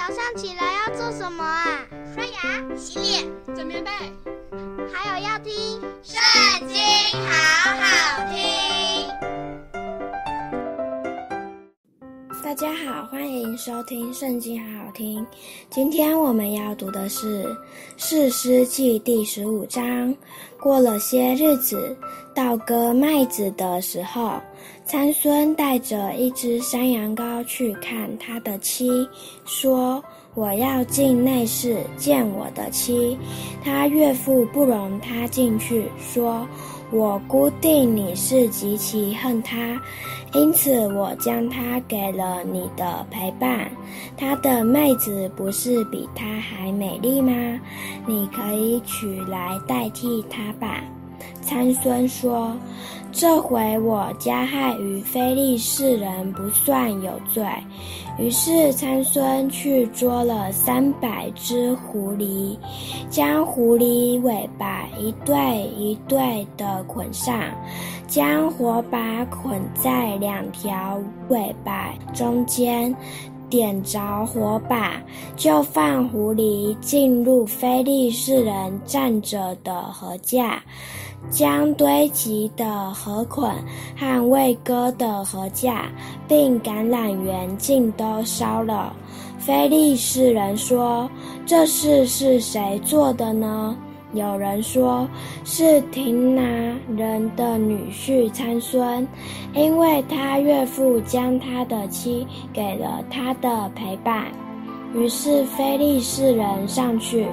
早上起来要做什么啊？刷牙、洗脸、整棉被，还有要听《圣经》，好好听。大家好，欢迎收听《圣经》，好好听。今天我们要读的是《士师记》第十五章。过了些日子，到割麦子的时候，参孙带着一只山羊羔去看他的妻，说：“我要进内室见我的妻。”他岳父不容他进去，说：“我估定你是极其恨他，因此我将他给了你的陪伴。他的妹子不是比他还美丽吗？你可以取来代替他。”吧，参孙说：“这回我加害于非利士人不算有罪。”于是参孙去捉了三百只狐狸，将狐狸尾巴一对一对的捆上，将火把捆在两条尾巴中间。点着火把，就放狐狸进入非利士人站着的禾架，将堆积的禾捆和未割的禾架，并橄榄园尽都烧了。非利士人说：“这事是谁做的呢？”有人说是亭拿人的女婿参孙，因为他岳父将他的妻给了他的陪伴。于是菲利士人上去，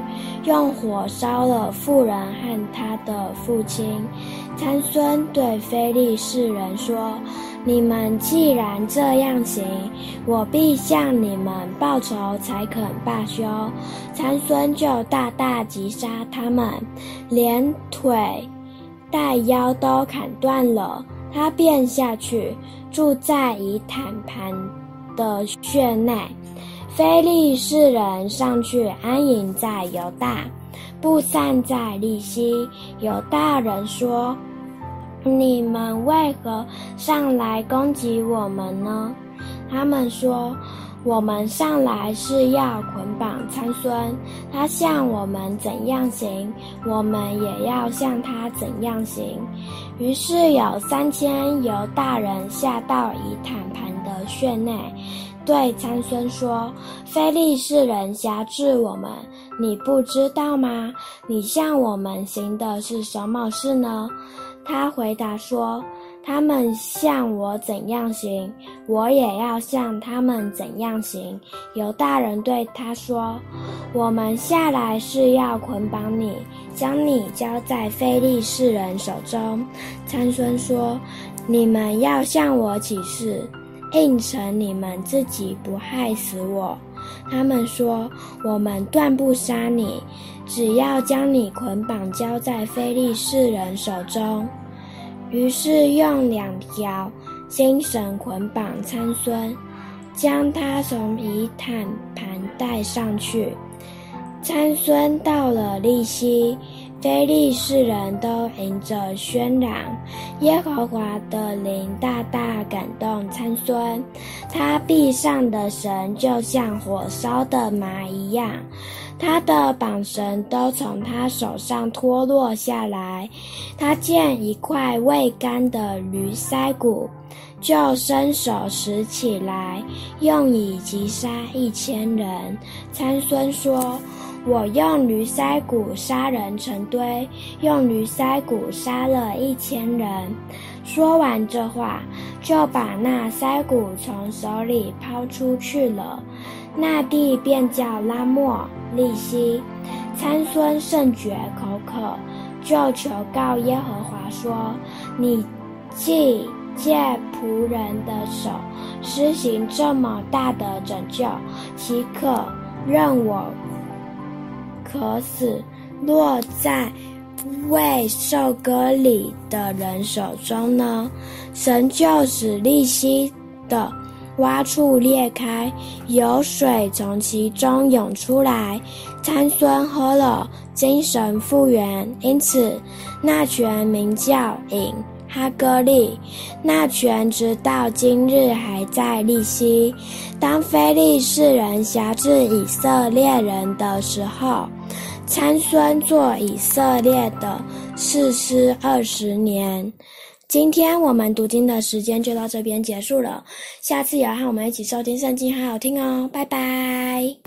用火烧了妇人和他的父亲。参孙对菲利士人说。你们既然这样行，我必向你们报仇，才肯罢休。参孙就大大击杀他们，连腿带腰都砍断了。他便下去住在以坦盘的穴内。非利士人上去安营在犹大，布散在利希。犹大人说。你们为何上来攻击我们呢？他们说：“我们上来是要捆绑参孙，他向我们怎样行，我们也要向他怎样行。”于是有三千犹大人下到以坦盘的穴内，对参孙说：“非利士人挟制我们，你不知道吗？你向我们行的是什么事呢？”他回答说：“他们向我怎样行，我也要向他们怎样行。”犹大人对他说：“我们下来是要捆绑你，将你交在非利士人手中。”参孙说：“你们要向我起誓，应承你们自己不害死我。”他们说：“我们断不杀你，只要将你捆绑交在非利士人手中。”于是用两条金绳捆绑参孙，将他从以坦盘带上去。参孙到了利希，非利士人都迎着喧嚷。耶和华的灵大大感动参孙，他臂上的绳就像火烧的麻一样。他的绑绳都从他手上脱落下来。他见一块未干的驴腮骨，就伸手拾起来，用以击杀一千人。参孙说：“我用驴腮骨杀人成堆，用驴腮骨杀了一千人。”说完这话，就把那腮骨从手里抛出去了。那地便叫拉末利希。参孙甚觉口渴，就求告耶和华说：“你既借仆人的手施行这么大的拯救，岂可任我渴死，落在未受割礼的人手中呢？”神就使利希的洼处裂开，有水从其中涌出来。参孙喝了，精神复原，因此那泉名叫饮哈歌利，那泉直到今日还在利息。当非利士人辖制以色列人的时候，参孙做以色列的士师二十年。今天我们读经的时间就到这边结束了，下次也要和我们一起收听圣经，好好听哦，拜拜。